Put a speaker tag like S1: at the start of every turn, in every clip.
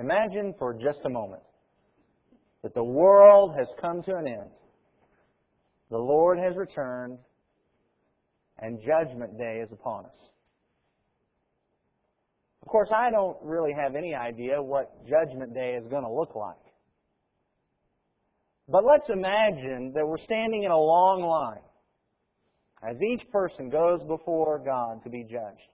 S1: Imagine for just a moment that the world has come to an end. The Lord has returned and judgment day is upon us. Of course, I don't really have any idea what judgment day is going to look like. But let's imagine that we're standing in a long line as each person goes before God to be judged.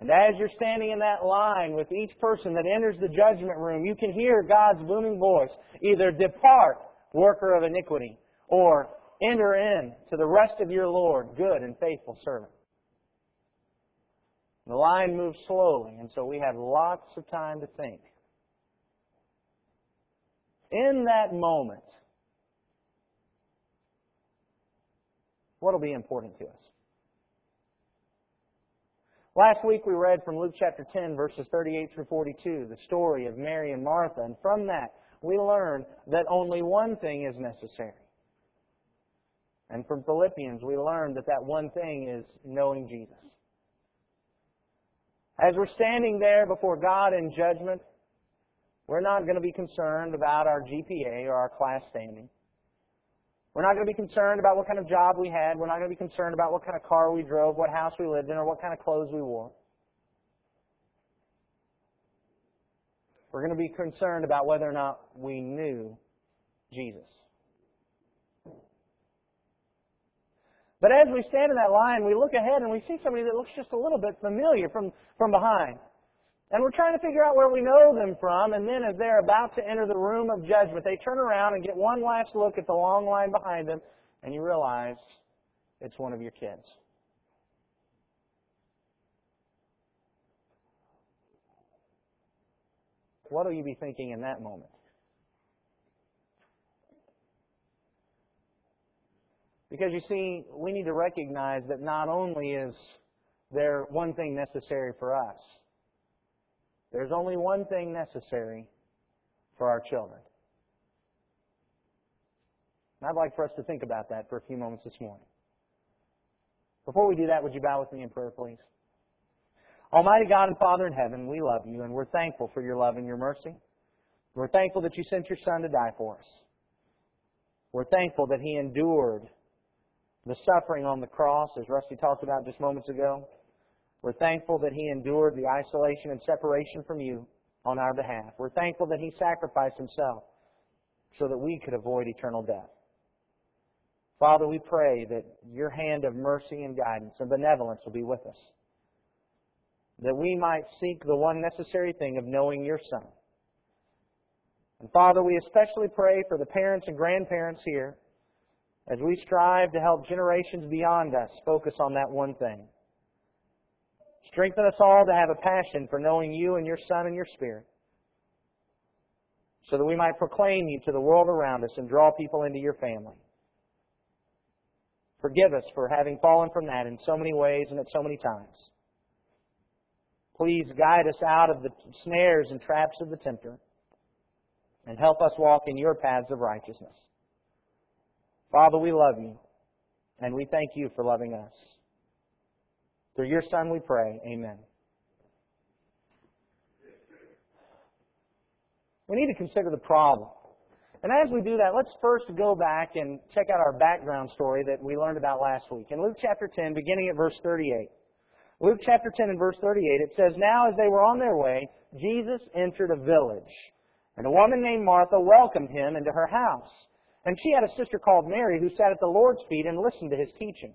S1: And as you're standing in that line with each person that enters the judgment room, you can hear God's booming voice either depart, worker of iniquity, or enter in to the rest of your Lord, good and faithful servant. The line moves slowly, and so we have lots of time to think. In that moment, what will be important to us? Last week we read from Luke chapter 10 verses 38 through 42 the story of Mary and Martha and from that we learn that only one thing is necessary. And from Philippians we learn that that one thing is knowing Jesus. As we're standing there before God in judgment, we're not going to be concerned about our GPA or our class standing. We're not going to be concerned about what kind of job we had. We're not going to be concerned about what kind of car we drove, what house we lived in, or what kind of clothes we wore. We're going to be concerned about whether or not we knew Jesus. But as we stand in that line, we look ahead and we see somebody that looks just a little bit familiar from, from behind. And we're trying to figure out where we know them from, and then as they're about to enter the room of judgment, they turn around and get one last look at the long line behind them, and you realize it's one of your kids. What will you be thinking in that moment? Because you see, we need to recognize that not only is there one thing necessary for us, there's only one thing necessary for our children. And I'd like for us to think about that for a few moments this morning. Before we do that, would you bow with me in prayer, please? Almighty God and Father in heaven, we love you and we're thankful for your love and your mercy. We're thankful that you sent your Son to die for us. We're thankful that He endured the suffering on the cross, as Rusty talked about just moments ago. We're thankful that He endured the isolation and separation from you on our behalf. We're thankful that He sacrificed Himself so that we could avoid eternal death. Father, we pray that your hand of mercy and guidance and benevolence will be with us. That we might seek the one necessary thing of knowing your Son. And Father, we especially pray for the parents and grandparents here as we strive to help generations beyond us focus on that one thing. Strengthen us all to have a passion for knowing you and your Son and your Spirit, so that we might proclaim you to the world around us and draw people into your family. Forgive us for having fallen from that in so many ways and at so many times. Please guide us out of the snares and traps of the tempter and help us walk in your paths of righteousness. Father, we love you and we thank you for loving us. Through your Son we pray. Amen. We need to consider the problem. And as we do that, let's first go back and check out our background story that we learned about last week. In Luke chapter 10, beginning at verse 38. Luke chapter 10 and verse 38, it says, Now as they were on their way, Jesus entered a village. And a woman named Martha welcomed him into her house. And she had a sister called Mary who sat at the Lord's feet and listened to his teaching.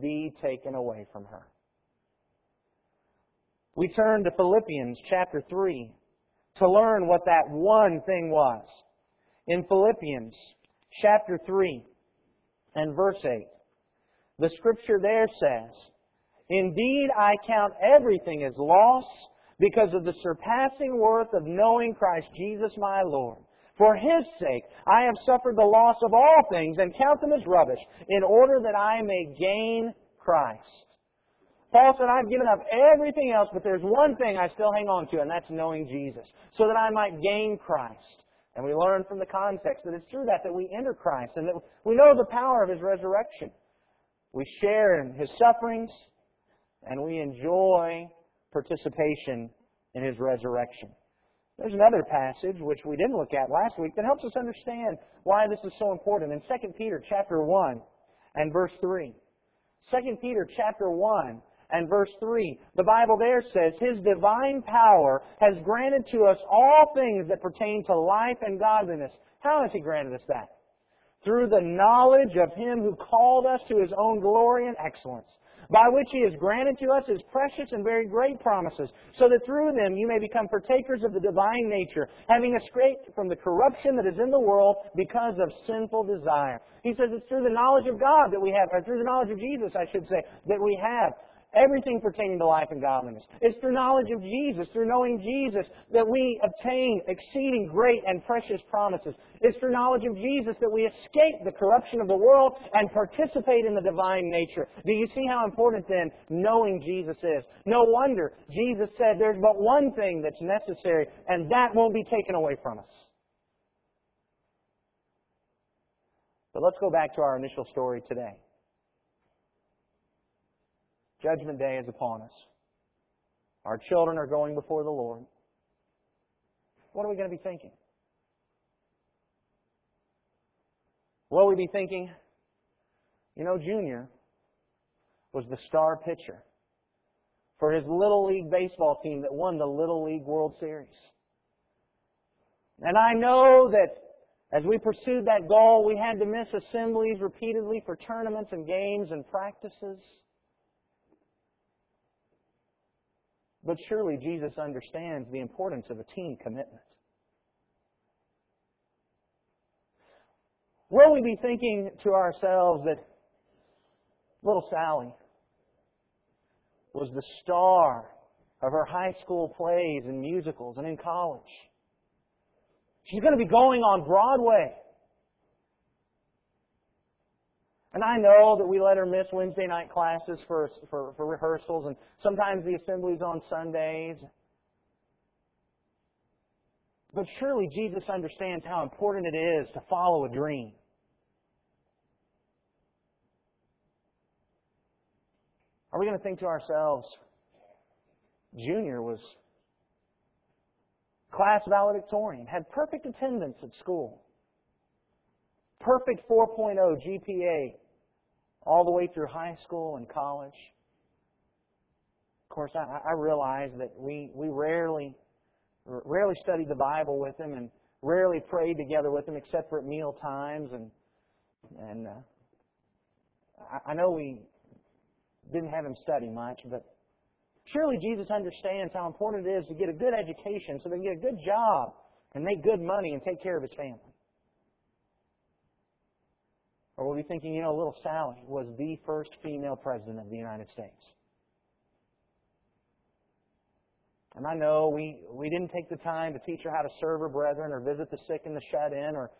S1: be taken away from her. We turn to Philippians chapter 3 to learn what that one thing was. In Philippians chapter 3 and verse 8, the scripture there says, Indeed, I count everything as loss because of the surpassing worth of knowing Christ Jesus my Lord. For His sake, I have suffered the loss of all things and count them as rubbish, in order that I may gain Christ. Paul said, I've given up everything else, but there's one thing I still hang on to, and that's knowing Jesus, so that I might gain Christ. And we learn from the context that it's through that that we enter Christ, and that we know the power of His resurrection. We share in His sufferings, and we enjoy participation in His resurrection. There's another passage which we didn't look at last week that helps us understand why this is so important. In 2 Peter chapter 1 and verse 3. 2 Peter chapter 1 and verse 3, the Bible there says, His divine power has granted to us all things that pertain to life and godliness. How has He granted us that? Through the knowledge of Him who called us to His own glory and excellence by which he has granted to us his precious and very great promises, so that through them you may become partakers of the divine nature, having escaped from the corruption that is in the world because of sinful desire. He says it's through the knowledge of God that we have, or through the knowledge of Jesus, I should say, that we have Everything pertaining to life and godliness. It's through knowledge of Jesus, through knowing Jesus, that we obtain exceeding great and precious promises. It's through knowledge of Jesus that we escape the corruption of the world and participate in the divine nature. Do you see how important then knowing Jesus is? No wonder Jesus said there's but one thing that's necessary, and that won't be taken away from us. But let's go back to our initial story today. Judgment day is upon us. Our children are going before the Lord. What are we going to be thinking? Will we be thinking, you know, Junior was the star pitcher for his Little League baseball team that won the Little League World Series. And I know that as we pursued that goal, we had to miss assemblies repeatedly for tournaments and games and practices. But surely Jesus understands the importance of a team commitment. Will we be thinking to ourselves that little Sally was the star of her high school plays and musicals and in college? She's going to be going on Broadway. And I know that we let her miss Wednesday night classes for, for, for rehearsals and sometimes the assemblies on Sundays. But surely Jesus understands how important it is to follow a dream. Are we going to think to ourselves, Junior was class valedictorian, had perfect attendance at school, perfect 4.0 GPA, all the way through high school and college. Of course, I, I realize that we, we rarely, rarely studied the Bible with him and rarely prayed together with him except for at meal times. And, and uh, I, I know we didn't have him study much, but surely Jesus understands how important it is to get a good education so they can get a good job and make good money and take care of his family. Or we'll be thinking, you know, little Sally was the first female president of the United States. And I know we, we didn't take the time to teach her how to serve her brethren or visit the sick and the shut in or,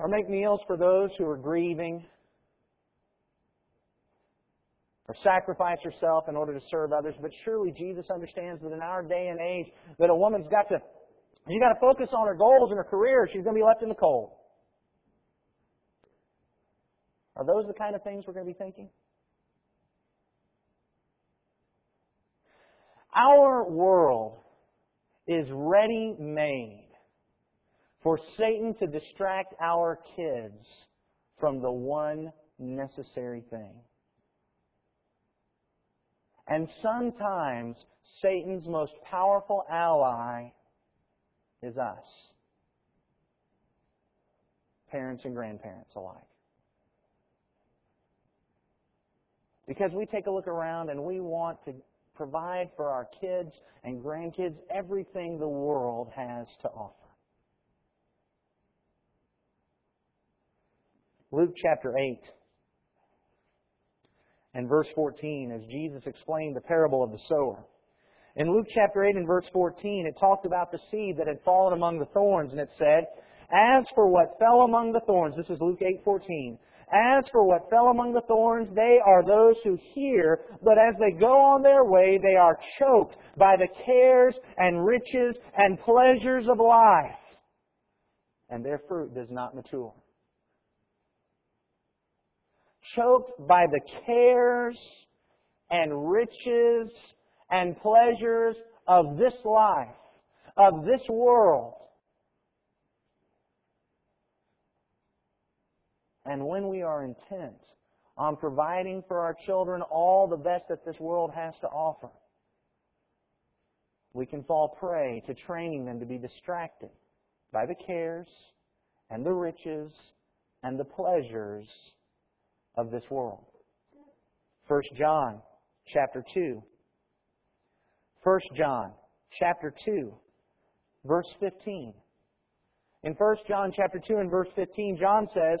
S1: or make meals for those who are grieving or sacrifice herself in order to serve others. But surely Jesus understands that in our day and age that a woman's got to, she's got to focus on her goals and her career she's going to be left in the cold. Are those the kind of things we're going to be thinking? Our world is ready made for Satan to distract our kids from the one necessary thing. And sometimes Satan's most powerful ally is us, parents and grandparents alike. Because we take a look around and we want to provide for our kids and grandkids everything the world has to offer. Luke chapter 8 and verse 14, as Jesus explained the parable of the sower. In Luke chapter 8 and verse 14, it talked about the seed that had fallen among the thorns, and it said, As for what fell among the thorns, this is Luke 8:14. As for what fell among the thorns, they are those who hear, but as they go on their way, they are choked by the cares and riches and pleasures of life, and their fruit does not mature. Choked by the cares and riches and pleasures of this life, of this world. And when we are intent on providing for our children all the best that this world has to offer, we can fall prey to training them to be distracted by the cares and the riches and the pleasures of this world. 1 John chapter 2 1 John chapter 2, verse 15. In 1 John chapter 2 and verse 15, John says,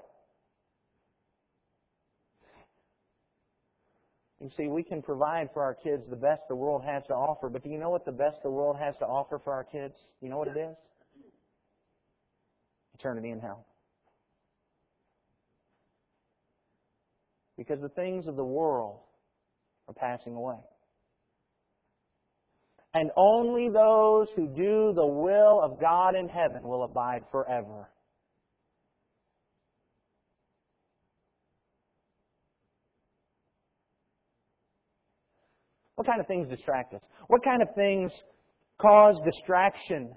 S1: You see, we can provide for our kids the best the world has to offer, but do you know what the best the world has to offer for our kids? You know what it is? Eternity in hell. Because the things of the world are passing away. And only those who do the will of God in heaven will abide forever. What kind of things distract us? What kind of things cause distraction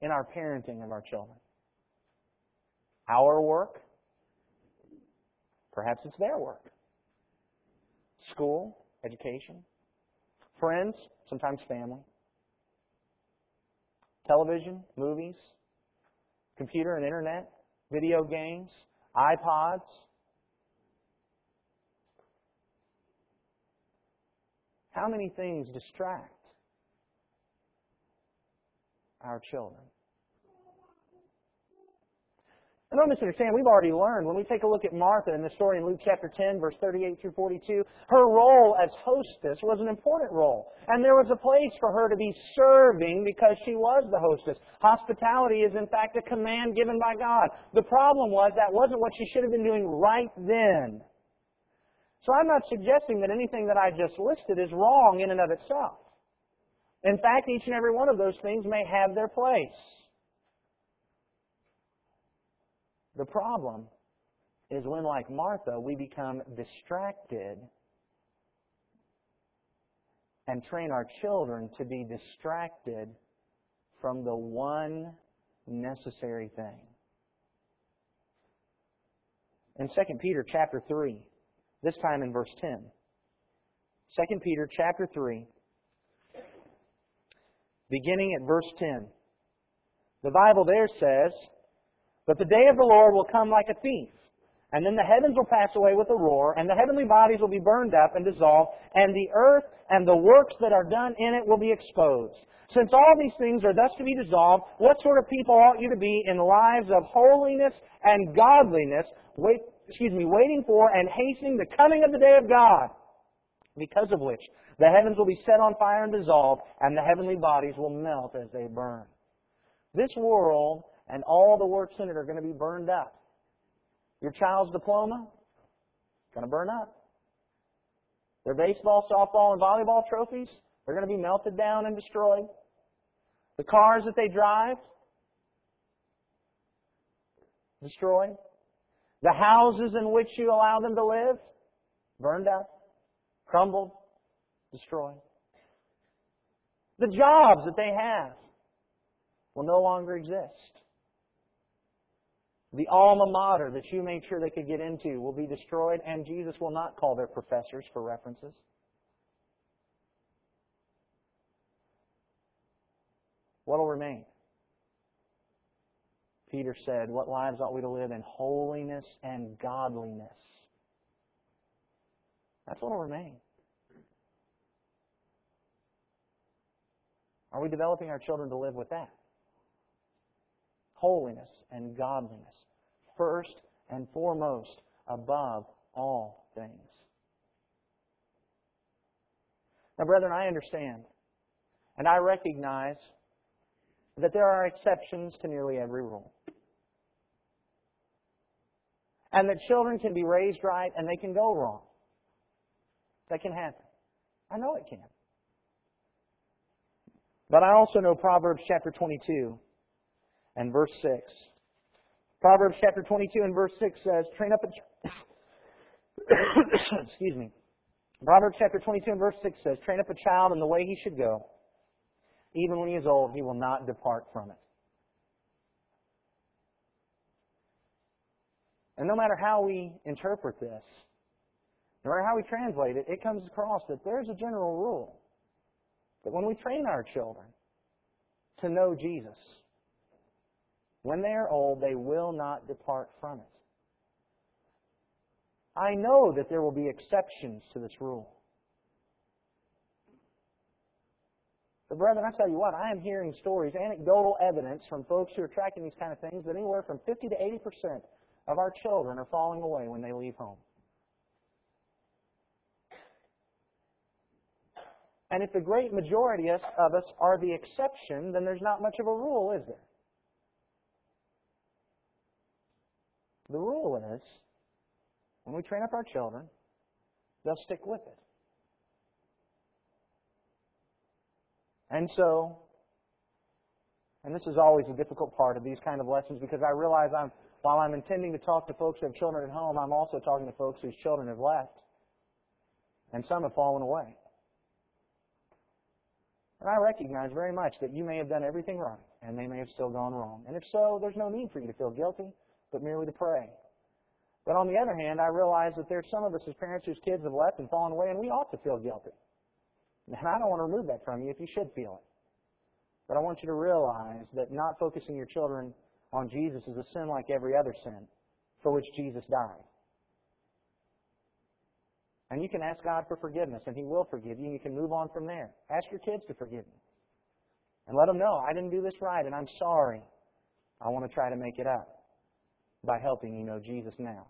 S1: in our parenting of our children? Our work? Perhaps it's their work. School, education, friends, sometimes family, television, movies, computer and internet, video games, iPods, How many things distract our children? And don't misunderstand, we've already learned when we take a look at Martha in the story in Luke chapter 10, verse 38 through 42, her role as hostess was an important role. And there was a place for her to be serving because she was the hostess. Hospitality is in fact a command given by God. The problem was that wasn't what she should have been doing right then. So I'm not suggesting that anything that I just listed is wrong in and of itself. In fact, each and every one of those things may have their place. The problem is when, like Martha, we become distracted and train our children to be distracted from the one necessary thing. In 2 Peter chapter 3, this time in verse 10. 2 Peter chapter 3, beginning at verse 10. The Bible there says, But the day of the Lord will come like a thief, and then the heavens will pass away with a roar, and the heavenly bodies will be burned up and dissolved, and the earth and the works that are done in it will be exposed. Since all these things are thus to be dissolved, what sort of people ought you to be in lives of holiness and godliness, wait, excuse me, waiting for and hastening the coming of the day of God, because of which the heavens will be set on fire and dissolved, and the heavenly bodies will melt as they burn. This world and all the works in it are going to be burned up. Your child's diploma, going to burn up. Their baseball, softball, and volleyball trophies, they're going to be melted down and destroyed. The cars that they drive, destroyed. The houses in which you allow them to live, burned up, crumbled, destroyed. The jobs that they have will no longer exist. The alma mater that you made sure they could get into will be destroyed, and Jesus will not call their professors for references. What will remain? Peter said, what lives ought we to live in? Holiness and godliness. That's what will remain. Are we developing our children to live with that? Holiness and godliness. First and foremost, above all things. Now, brethren, I understand. And I recognize that there are exceptions to nearly every rule. And that children can be raised right and they can go wrong. That can happen. I know it can. But I also know Proverbs chapter 22 and verse 6. Proverbs chapter 22 and verse 6 says, train up a, excuse me. Proverbs chapter 22 and verse 6 says, train up a child in the way he should go. Even when he is old, he will not depart from it. And no matter how we interpret this, no matter how we translate it, it comes across that there's a general rule that when we train our children to know Jesus, when they are old, they will not depart from it. I know that there will be exceptions to this rule. But brethren, I tell you what, I am hearing stories, anecdotal evidence from folks who are tracking these kind of things that anywhere from 50 to 80 percent of our children are falling away when they leave home. And if the great majority of us are the exception, then there's not much of a rule, is there? The rule is when we train up our children, they'll stick with it. And so, and this is always a difficult part of these kind of lessons because I realize I'm, while I'm intending to talk to folks who have children at home, I'm also talking to folks whose children have left. And some have fallen away. And I recognize very much that you may have done everything right, and they may have still gone wrong. And if so, there's no need for you to feel guilty, but merely to pray. But on the other hand, I realize that there's some of us as parents whose kids have left and fallen away, and we ought to feel guilty. And I don't want to remove that from you if you should feel it. But I want you to realize that not focusing your children on Jesus is a sin like every other sin for which Jesus died. And you can ask God for forgiveness, and He will forgive you, and you can move on from there. Ask your kids to forgive you. And let them know, I didn't do this right, and I'm sorry. I want to try to make it up by helping you know Jesus now.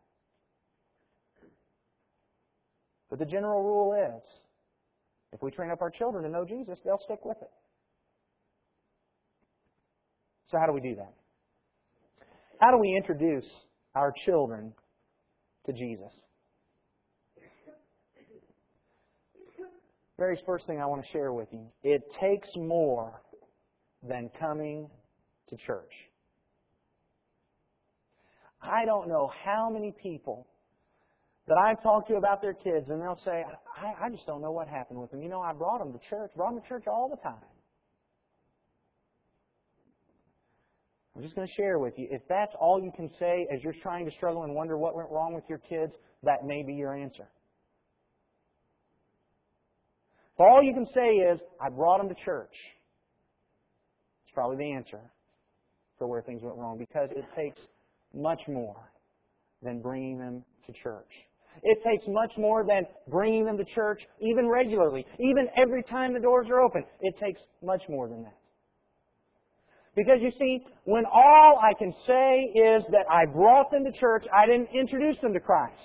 S1: But the general rule is if we train up our children to know Jesus, they'll stick with it. So, how do we do that? How do we introduce our children to Jesus? Very first thing I want to share with you it takes more than coming to church. I don't know how many people that I've talked to about their kids, and they'll say, I, I just don't know what happened with them. You know, I brought them to church, brought them to church all the time. I'm just going to share with you. If that's all you can say as you're trying to struggle and wonder what went wrong with your kids, that may be your answer. If all you can say is, I brought them to church, it's probably the answer for where things went wrong because it takes much more than bringing them to church. It takes much more than bringing them to church, even regularly, even every time the doors are open. It takes much more than that. Because you see, when all I can say is that I brought them to church, I didn't introduce them to Christ.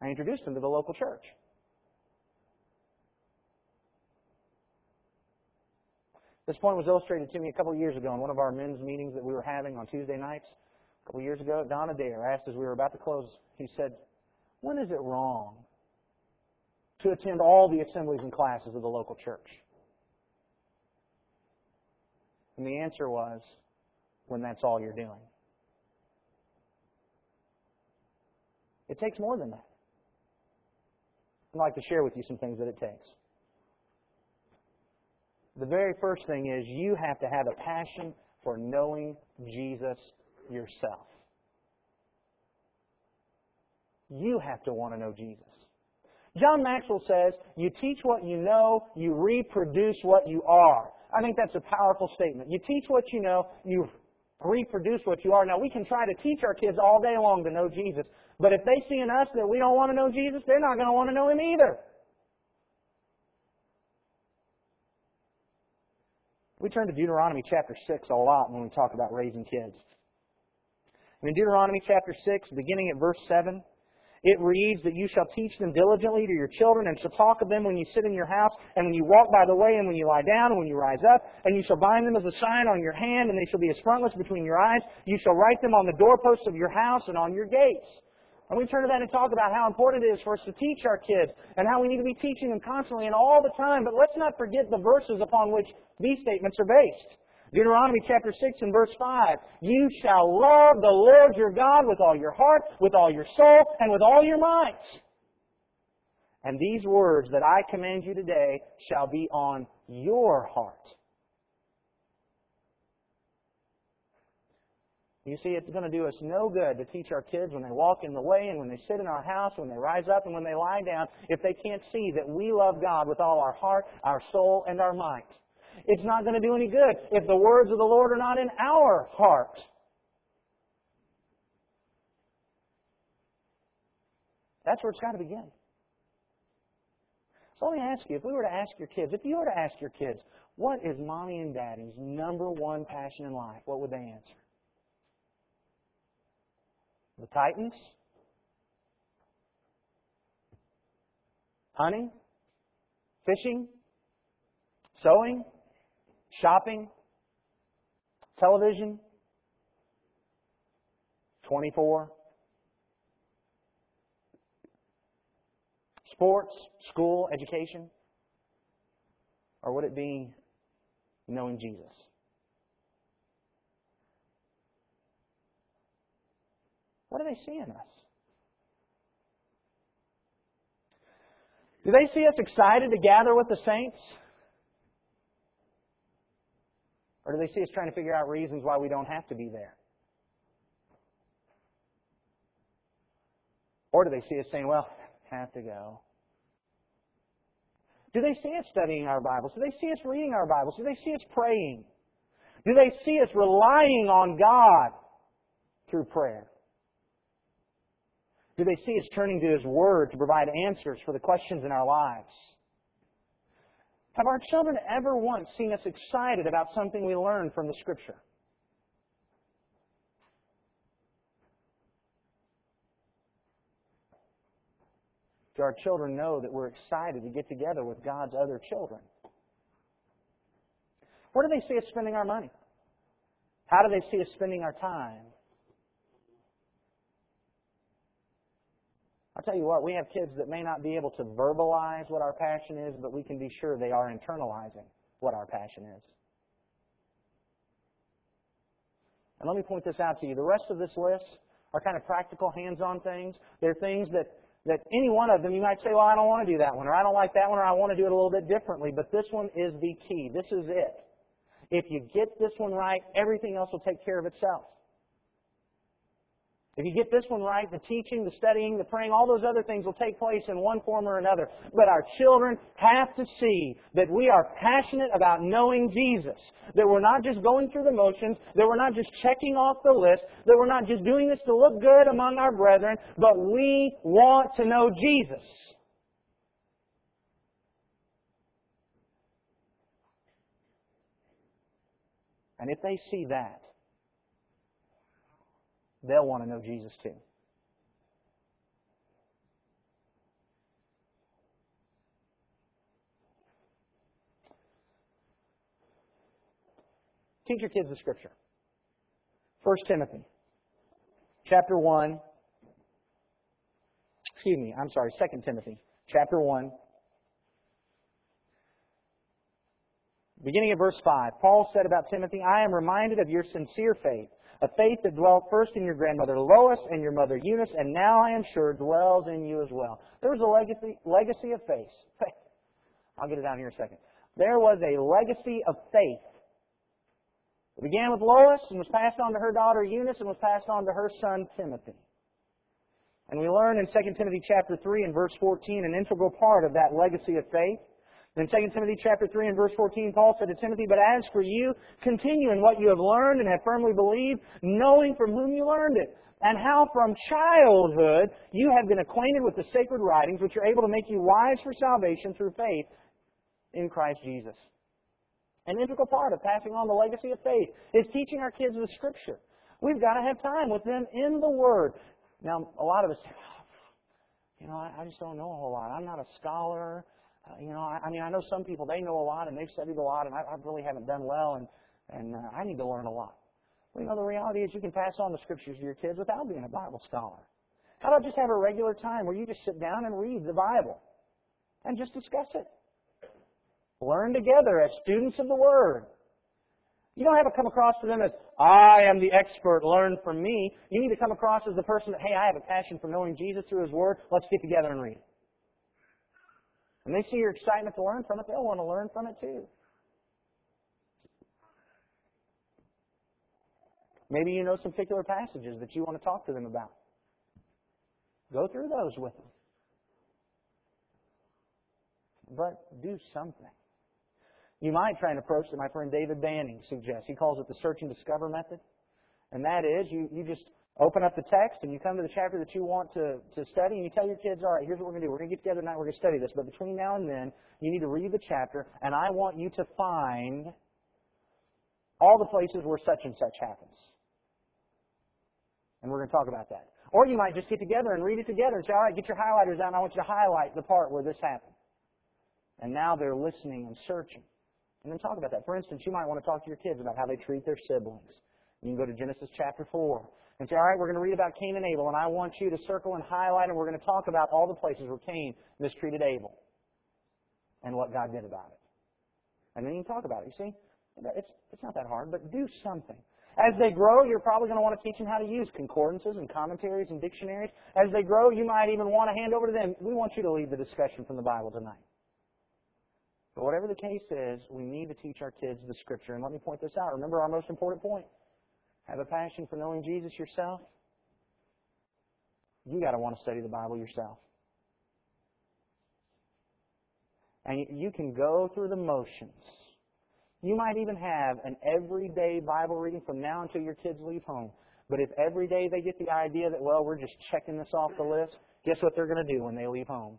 S1: I introduced them to the local church. This point was illustrated to me a couple of years ago in one of our men's meetings that we were having on Tuesday nights. Couple years ago, Don Adair asked as we were about to close, he said, When is it wrong to attend all the assemblies and classes of the local church? And the answer was, when that's all you're doing. It takes more than that. I'd like to share with you some things that it takes. The very first thing is you have to have a passion for knowing Jesus yourself. You have to want to know Jesus. John Maxwell says, you teach what you know, you reproduce what you are. I think that's a powerful statement. You teach what you know, you reproduce what you are. Now, we can try to teach our kids all day long to know Jesus, but if they see in us that we don't want to know Jesus, they're not going to want to know Him either. We turn to Deuteronomy chapter 6 a lot when we talk about raising kids. And in Deuteronomy chapter 6, beginning at verse 7, it reads that you shall teach them diligently to your children, and shall talk of them when you sit in your house, and when you walk by the way, and when you lie down, and when you rise up, and you shall bind them as a sign on your hand, and they shall be as frontlets between your eyes. You shall write them on the doorposts of your house and on your gates. And we turn to that and talk about how important it is for us to teach our kids and how we need to be teaching them constantly and all the time. But let's not forget the verses upon which these statements are based. Deuteronomy chapter 6 and verse 5. You shall love the Lord your God with all your heart, with all your soul, and with all your might. And these words that I command you today shall be on your heart. You see, it's going to do us no good to teach our kids when they walk in the way and when they sit in our house, when they rise up and when they lie down, if they can't see that we love God with all our heart, our soul, and our might. It's not going to do any good if the words of the Lord are not in our heart. That's where it's got to begin. So let me ask you, if we were to ask your kids, if you were to ask your kids, what is mommy and daddy's number one passion in life, what would they answer? The Titans? Hunting? Fishing? Sewing? Shopping? Television? 24? Sports? School? Education? Or would it be knowing Jesus? What do they see in us? Do they see us excited to gather with the saints? Or do they see us trying to figure out reasons why we don't have to be there? Or do they see us saying, well, have to go? Do they see us studying our Bibles? Do they see us reading our Bibles? Do they see us praying? Do they see us relying on God through prayer? Do they see us turning to His Word to provide answers for the questions in our lives? Have our children ever once seen us excited about something we learned from the Scripture? Do our children know that we're excited to get together with God's other children? Where do they see us spending our money? How do they see us spending our time? I'll tell you what, we have kids that may not be able to verbalize what our passion is, but we can be sure they are internalizing what our passion is. And let me point this out to you. The rest of this list are kind of practical, hands-on things. They're things that, that any one of them you might say, well, I don't want to do that one, or I don't like that one, or I want to do it a little bit differently. But this one is the key. This is it. If you get this one right, everything else will take care of itself. If you get this one right, the teaching, the studying, the praying, all those other things will take place in one form or another. But our children have to see that we are passionate about knowing Jesus. That we're not just going through the motions, that we're not just checking off the list, that we're not just doing this to look good among our brethren, but we want to know Jesus. And if they see that, they'll want to know Jesus too. Teach your kids the scripture. 1 Timothy chapter 1 excuse me, I'm sorry, 2 Timothy chapter 1 beginning at verse 5. Paul said about Timothy, I am reminded of your sincere faith a faith that dwelt first in your grandmother Lois and your mother Eunice, and now I am sure dwells in you as well. There was a legacy, legacy of faith. I'll get it down here in a second. There was a legacy of faith. It began with Lois and was passed on to her daughter Eunice and was passed on to her son Timothy. And we learn in 2 Timothy chapter 3 and verse 14 an integral part of that legacy of faith In 2 Timothy chapter 3 and verse 14, Paul said to Timothy, But as for you, continue in what you have learned and have firmly believed, knowing from whom you learned it, and how from childhood you have been acquainted with the sacred writings, which are able to make you wise for salvation through faith in Christ Jesus. An integral part of passing on the legacy of faith is teaching our kids the Scripture. We've got to have time with them in the Word. Now, a lot of us say, oh, you know, I, I just don't know a whole lot. I'm not a scholar. Uh, you know, I, I mean, I know some people they know a lot and they've studied a lot, and I, I really haven't done well, and and uh, I need to learn a lot. Well, you know, the reality is you can pass on the scriptures to your kids without being a Bible scholar. How about just have a regular time where you just sit down and read the Bible and just discuss it? Learn together as students of the Word. You don't have to come across to them as, I am the expert, learn from me. You need to come across as the person that, hey, I have a passion for knowing Jesus through His Word. Let's get together and read. And they see your excitement to learn from it, they'll want to learn from it too. Maybe you know some particular passages that you want to talk to them about. Go through those with them. But do something. You might try and approach that my friend David Banning suggests. He calls it the search and discover method. And that is, you, you just open up the text and you come to the chapter that you want to, to study and you tell your kids, all right, here's what we're going to do. We're going to get together tonight, we're going to study this. But between now and then, you need to read the chapter and I want you to find all the places where such and such happens. And we're going to talk about that. Or you might just get together and read it together and say, all right, get your highlighters out and I want you to highlight the part where this happened. And now they're listening and searching. And then talk about that. For instance, you might want to talk to your kids about how they treat their siblings. You can go to Genesis chapter 4 and say, all right, we're going to read about Cain and Abel, and I want you to circle and highlight, and we're going to talk about all the places where Cain mistreated Abel and what God did about it. And then you can talk about it. You see, it's, it's not that hard, but do something. As they grow, you're probably going to want to teach them how to use concordances and commentaries and dictionaries. As they grow, you might even want to hand over to them. We want you to lead the discussion from the Bible tonight. But whatever the case is, we need to teach our kids the Scripture. And let me point this out. Remember our most important point. Have a passion for knowing Jesus yourself. You got to want to study the Bible yourself. And you can go through the motions. You might even have an everyday Bible reading from now until your kids leave home. But if every day they get the idea that, well, we're just checking this off the list, guess what they're going to do when they leave home?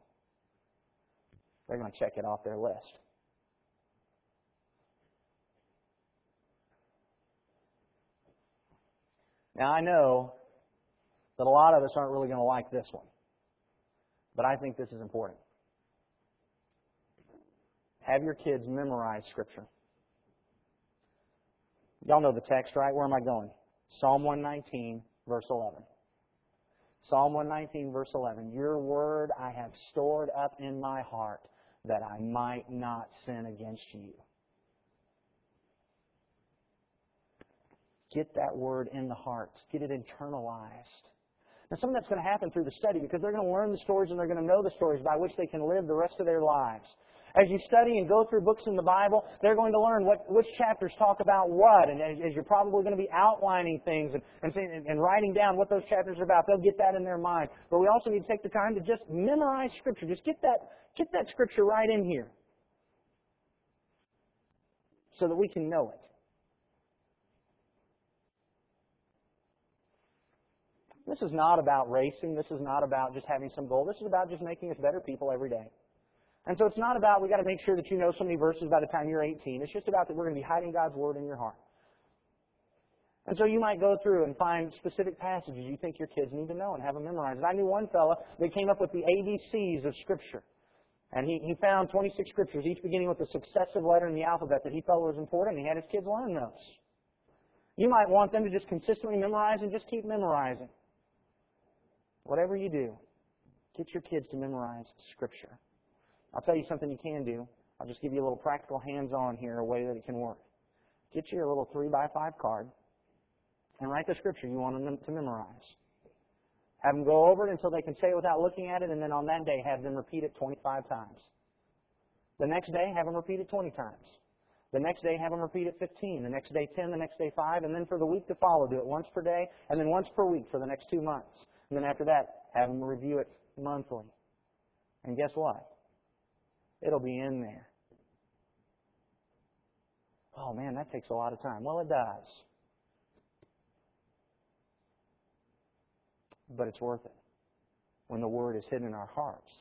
S1: They're going to check it off their list. Now, I know that a lot of us aren't really going to like this one, but I think this is important. Have your kids memorize Scripture. Y'all know the text, right? Where am I going? Psalm 119, verse 11. Psalm 119, verse 11. Your word I have stored up in my heart that I might not sin against you. Get that word in the heart. Get it internalized. Now, some of that's going to happen through the study because they're going to learn the stories and they're going to know the stories by which they can live the rest of their lives. As you study and go through books in the Bible, they're going to learn what, which chapters talk about what. And as, as you're probably going to be outlining things and, and, and writing down what those chapters are about, they'll get that in their mind. But we also need to take the time to just memorize Scripture. Just get that, get that Scripture right in here so that we can know it. This is not about racing. This is not about just having some goal. This is about just making us better people every day. And so it's not about we got to make sure that you know so many verses by the time you're 18. It's just about that we're going to be hiding God's word in your heart. And so you might go through and find specific passages you think your kids need to know and have them memorized. I knew one fellow that came up with the ABCs of Scripture. And he, he found 26 scriptures, each beginning with a successive letter in the alphabet that he felt was important, and he had his kids learn those. You might want them to just consistently memorize and just keep memorizing. Whatever you do, get your kids to memorize Scripture. I'll tell you something you can do. I'll just give you a little practical hands-on here, a way that it can work. Get you a little three by five card and write the scripture you want them to memorize. Have them go over it until they can say it without looking at it, and then on that day have them repeat it 25 times. The next day, have them repeat it 20 times. The next day, have them repeat it 15. The next day, 10. The next day, 5. And then for the week to follow, do it once per day, and then once per week for the next two months. And then after that, have them review it monthly. And guess what? It'll be in there. Oh man, that takes a lot of time. Well, it does. But it's worth it when the Word is hidden in our hearts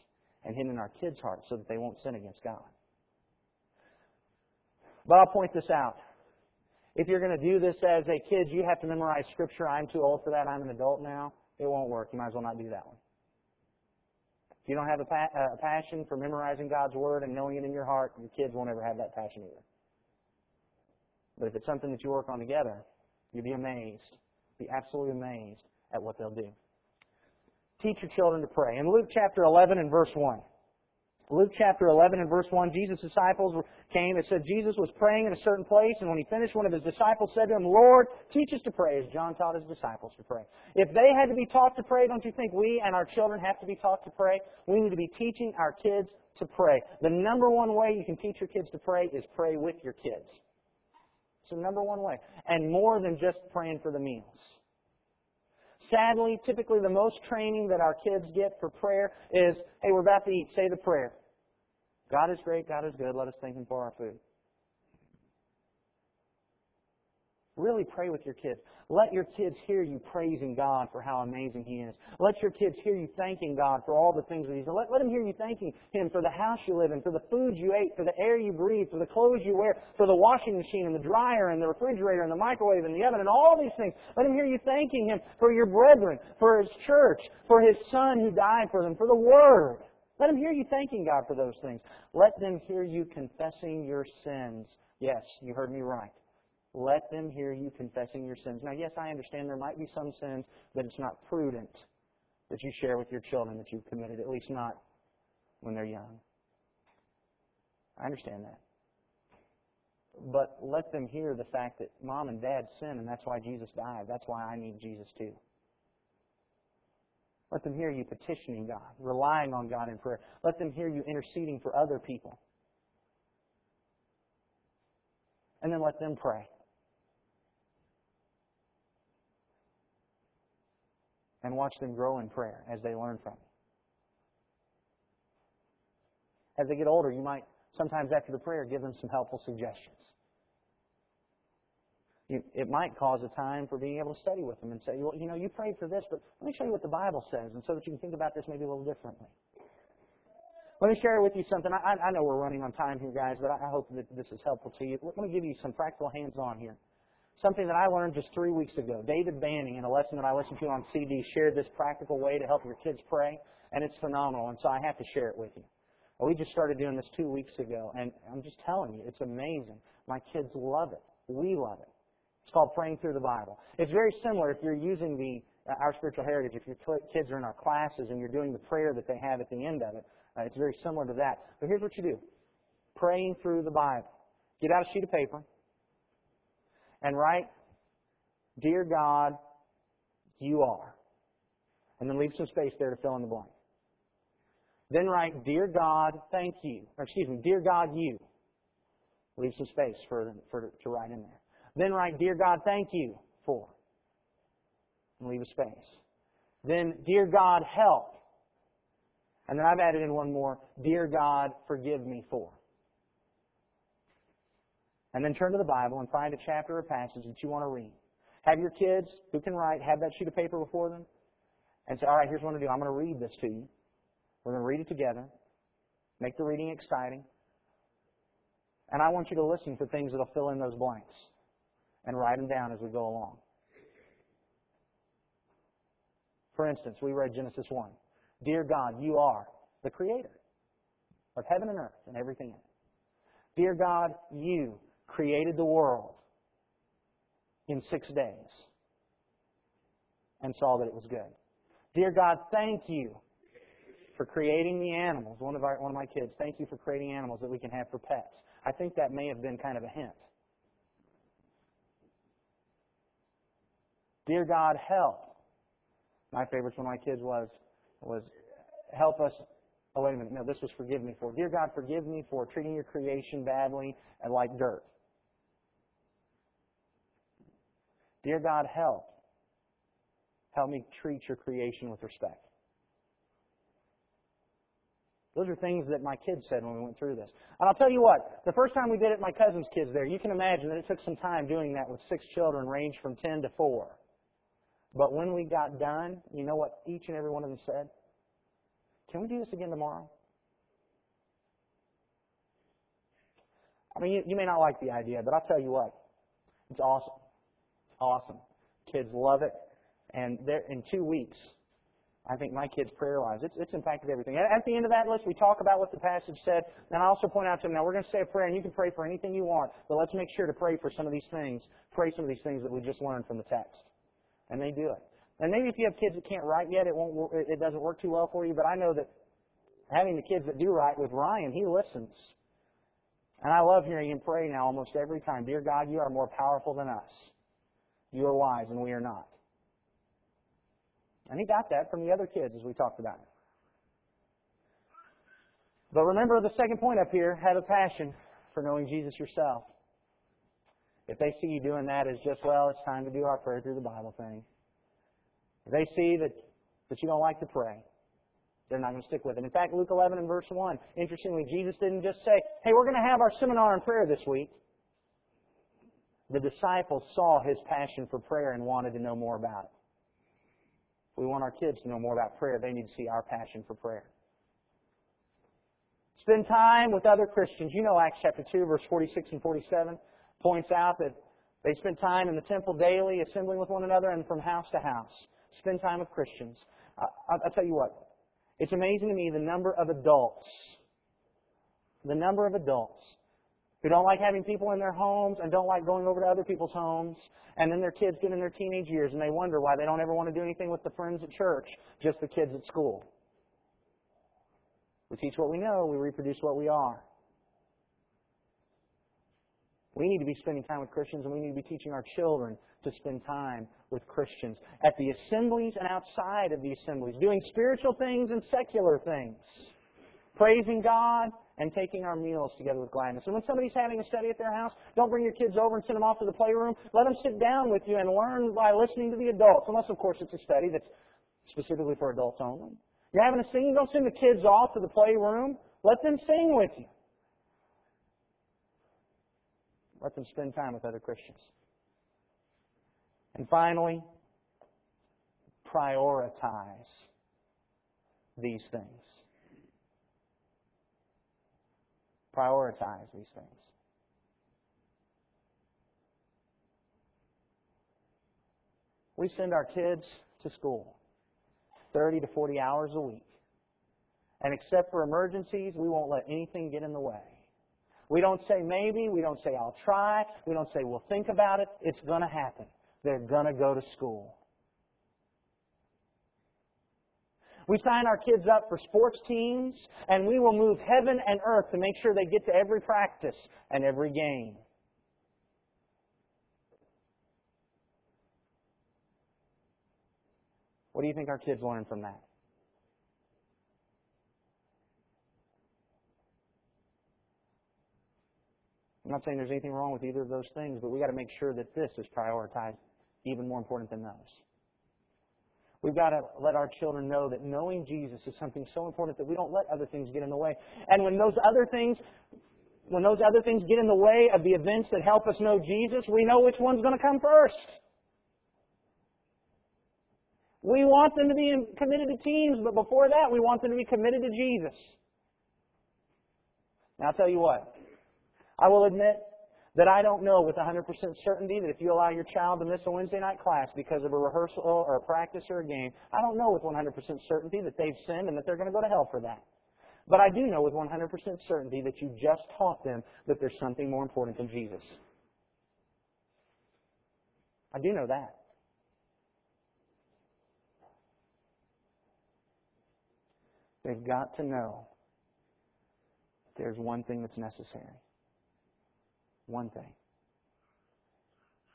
S1: and hidden in our kids' hearts so that they won't sin against God. But I'll point this out. If you're going to do this as a kid, you have to memorize Scripture. I'm too old for that. I'm an adult now. It won't work. You might as well not do that one. If you don't have a, pa- uh, a passion for memorizing God's Word and knowing it in your heart, your kids won't ever have that passion either. But if it's something that you work on together, you'll be amazed, be absolutely amazed at what they'll do. Teach your children to pray. In Luke chapter 11 and verse 1, Luke chapter 11 and verse 1, Jesus' disciples came. It said Jesus was praying in a certain place, and when he finished, one of his disciples said to him, Lord, teach us to pray, as John taught his disciples to pray. If they had to be taught to pray, don't you think we and our children have to be taught to pray? We need to be teaching our kids to pray. The number one way you can teach your kids to pray is pray with your kids. It's the number one way. And more than just praying for the meals. Sadly, typically the most training that our kids get for prayer is, hey, we're about to eat, say the prayer. God is great, God is good, let us thank Him for our food. Really pray with your kids. Let your kids hear you praising God for how amazing He is. Let your kids hear you thanking God for all the things that He's done. Let, let them hear you thanking Him for the house you live in, for the food you ate, for the air you breathe, for the clothes you wear, for the washing machine and the dryer and the refrigerator and the microwave and the oven and all these things. Let them hear you thanking Him for your brethren, for His church, for His Son who died for them, for the Word. Let them hear you thanking God for those things. Let them hear you confessing your sins. Yes, you heard me right. Let them hear you confessing your sins. Now, yes, I understand there might be some sins that it's not prudent that you share with your children that you've committed, at least not when they're young. I understand that. But let them hear the fact that mom and dad sin, and that's why Jesus died. That's why I need Jesus too. Let them hear you petitioning God, relying on God in prayer. Let them hear you interceding for other people. And then let them pray. And watch them grow in prayer as they learn from you. As they get older, you might sometimes after the prayer give them some helpful suggestions. It might cause a time for being able to study with them and say, well, you know, you prayed for this, but let me show you what the Bible says, and so that you can think about this maybe a little differently. Let me share with you something. I, I know we're running on time here, guys, but I hope that this is helpful to you. Let me give you some practical hands-on here. Something that I learned just three weeks ago. David Banning, in a lesson that I listened to on CD, shared this practical way to help your kids pray, and it's phenomenal, and so I have to share it with you. We just started doing this two weeks ago, and I'm just telling you, it's amazing. My kids love it. We love it. It's called Praying Through the Bible. It's very similar if you're using the uh, our spiritual heritage. If your kids are in our classes and you're doing the prayer that they have at the end of it, uh, it's very similar to that. But here's what you do: praying through the Bible. Get out a sheet of paper and write, Dear God, you are. And then leave some space there to fill in the blank. Then write, Dear God, thank you. Or excuse me, Dear God, you. Leave some space for, for to write in there. Then write, Dear God, thank you for. And leave a space. Then, Dear God, help. And then I've added in one more, Dear God, forgive me for. And then turn to the Bible and find a chapter or passage that you want to read. Have your kids who can write have that sheet of paper before them and say, all right, here's what I'm going to do. I'm going to read this to you. We're going to read it together. Make the reading exciting. And I want you to listen for things that will fill in those blanks and write them down as we go along. For instance, we read Genesis 1. Dear God, you are the creator of heaven and earth and everything in it. Dear God, you created the world in six days and saw that it was good. Dear God, thank you for creating the animals. One of, our, one of my kids, thank you for creating animals that we can have for pets. I think that may have been kind of a hint. Dear God, help. My favorite one of my kids was was help us Oh, wait a minute. No, this was forgive me for. Dear God, forgive me for treating your creation badly and like dirt. Dear God, help. Help me treat your creation with respect. Those are things that my kids said when we went through this. And I'll tell you what, the first time we did it, my cousin's kids there, you can imagine that it took some time doing that with six children ranged from 10 to 4. But when we got done, you know what each and every one of them said? Can we do this again tomorrow? I mean, you, you may not like the idea, but I'll tell you what, it's awesome. Awesome. Kids love it. And in two weeks, I think my kids' prayer lives, it's, it's impacted everything. At the end of that list, we talk about what the passage said, and I also point out to them, now we're going to say a prayer, and you can pray for anything you want, but let's make sure to pray for some of these things, pray some of these things that we just learned from the text. And they do it. And maybe if you have kids that can't write yet, it won't, it doesn't work too well for you, but I know that having the kids that do write with Ryan, he listens. And I love hearing him pray now almost every time. Dear God, you are more powerful than us. You are wise and we are not. And he got that from the other kids as we talked about. it. But remember the second point up here, have a passion for knowing Jesus yourself. If they see you doing that as just, well, it's time to do our prayer through the Bible thing. If they see that, that you don't like to pray, they're not going to stick with it. In fact, Luke 11 and verse 1, interestingly, Jesus didn't just say, hey, we're going to have our seminar on prayer this week. The disciples saw his passion for prayer and wanted to know more about it. We want our kids to know more about prayer. They need to see our passion for prayer. Spend time with other Christians. You know Acts chapter 2, verse 46 and 47 points out that they spent time in the temple daily, assembling with one another, and from house to house. Spend time with Christians. I'll tell you what, it's amazing to me the number of adults, the number of adults who don't like having people in their homes and don't like going over to other people's homes, and then their kids get in their teenage years and they wonder why they don't ever want to do anything with the friends at church, just the kids at school. We teach what we know, we reproduce what we are. We need to be spending time with Christians and we need to be teaching our children to spend time with Christians at the assemblies and outside of the assemblies, doing spiritual things and secular things, praising God and taking our meals together with gladness. And when somebody's having a study at their house, don't bring your kids over and send them off to the playroom. Let them sit down with you and learn by listening to the adults, unless, of course, it's a study that's specifically for adults only. You're having a singing, don't send the kids off to the playroom. Let them sing with you. Let them spend time with other Christians. And finally, prioritize these things. Prioritize these things. We send our kids to school 30 to 40 hours a week. And except for emergencies, we won't let anything get in the way. We don't say maybe, we don't say I'll try, we don't say we'll think about it. It's going to happen. They're going to go to school. We sign our kids up for sports teams, and we will move heaven and earth to make sure they get to every practice and every game. What do you think our kids learn from that? I'm not saying there's anything wrong with either of those things, but we've got to make sure that this is prioritized even more important than those. We've got to let our children know that knowing Jesus is something so important that we don't let other things get in the way. And when those other things, when those other things get in the way of the events that help us know Jesus, we know which one's going to come first. We want them to be committed to teams, but before that, we want them to be committed to Jesus. Now, I'll tell you what. I will admit that I don't know with 100% certainty that if you allow your child to miss a Wednesday night class because of a rehearsal or a practice or a game, I don't know with 100% certainty that they've sinned and that they're going to go to hell for that. But I do know with 100% certainty that you just taught them that there's something more important than Jesus. I do know that. They've got to know there's one thing that's necessary. One thing.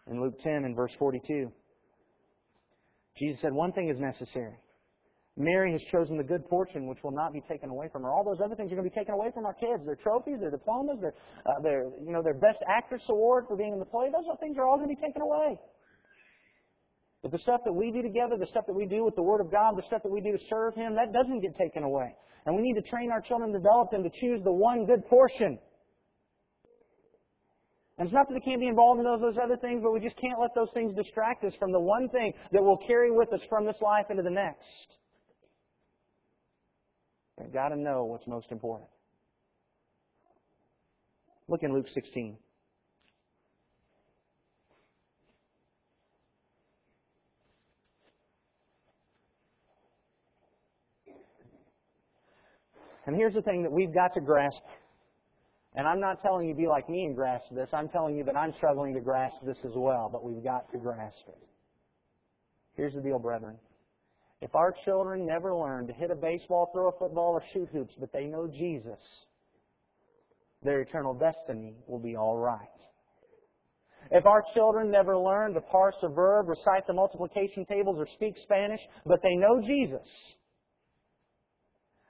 S1: In Luke 10 and verse 42, Jesus said, One thing is necessary. Mary has chosen the good fortune which will not be taken away from her. All those other things are going to be taken away from our kids. Their trophies, their diplomas, their, uh, their, you know, their best actress award for being in the play. Those things are all going to be taken away. But the stuff that we do together, the stuff that we do with the Word of God, the stuff that we do to serve Him, that doesn't get taken away. And we need to train our children, develop them to choose the one good portion. And it's not that they can't be involved in those, those other things, but we just can't let those things distract us from the one thing that will carry with us from this life into the next. We've got to know what's most important. Look in Luke 16. And here's the thing that we've got to grasp. And I'm not telling you be like me and grasp this. I'm telling you that I'm struggling to grasp this as well, but we've got to grasp it. Here's the deal, brethren. If our children never learn to hit a baseball, throw a football, or shoot hoops, but they know Jesus, their eternal destiny will be all right. If our children never learn to parse a verb, recite the multiplication tables, or speak Spanish, but they know Jesus,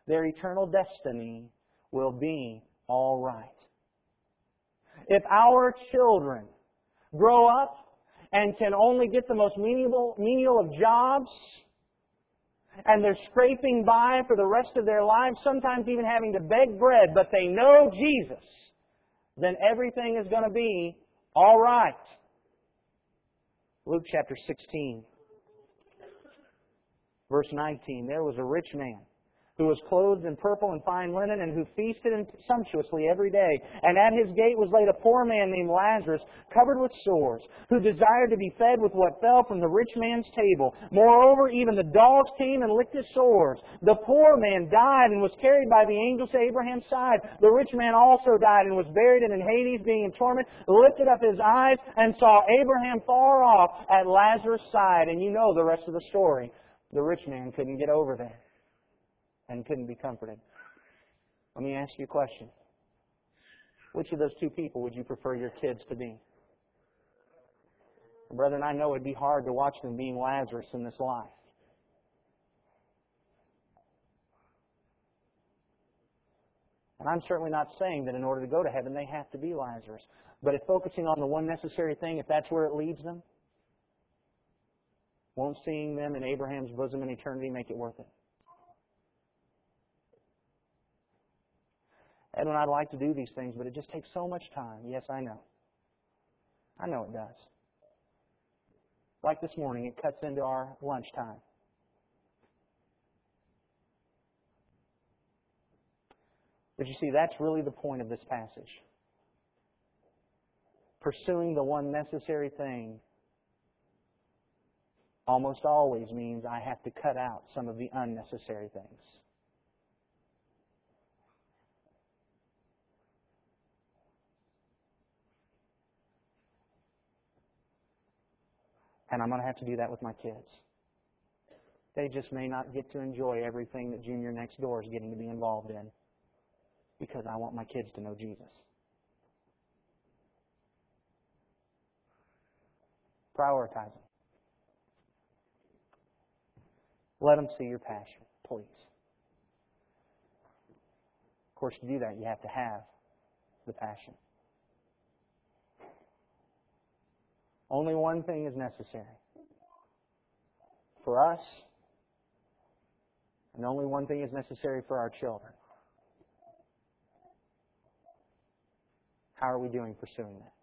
S1: their eternal destiny will be all right. If our children grow up and can only get the most menial, menial of jobs, and they're scraping by for the rest of their lives, sometimes even having to beg bread, but they know Jesus, then everything is going to be all right. Luke chapter 16, verse 19. There was a rich man who was clothed in purple and fine linen, and who feasted sumptuously every day. And at his gate was laid a poor man named Lazarus, covered with sores, who desired to be fed with what fell from the rich man's table. Moreover, even the dogs came and licked his sores. The poor man died and was carried by the angels to Abraham's side. The rich man also died and was buried, and in Hades, being in torment, lifted up his eyes and saw Abraham far off at Lazarus' side. And you know the rest of the story. The rich man couldn't get over there and couldn't be comforted. Let me ask you a question. Which of those two people would you prefer your kids to be? Brethren, I know it'd be hard to watch them being Lazarus in this life. And I'm certainly not saying that in order to go to heaven they have to be Lazarus. But if focusing on the one necessary thing, if that's where it leads them, won't seeing them in Abraham's bosom in eternity make it worth it? Edwin, I'd like to do these things, but it just takes so much time. Yes, I know. I know it does. Like this morning, it cuts into our lunchtime. But you see, that's really the point of this passage. Pursuing the one necessary thing almost always means I have to cut out some of the unnecessary things. And I'm going to have to do that with my kids. They just may not get to enjoy everything that Junior next door is getting to be involved in because I want my kids to know Jesus. Prioritize them. Let them see your passion, please. Of course, to do that, you have to have the passion. Only one thing is necessary. For us, and only one thing is necessary for our children. How are we doing pursuing that?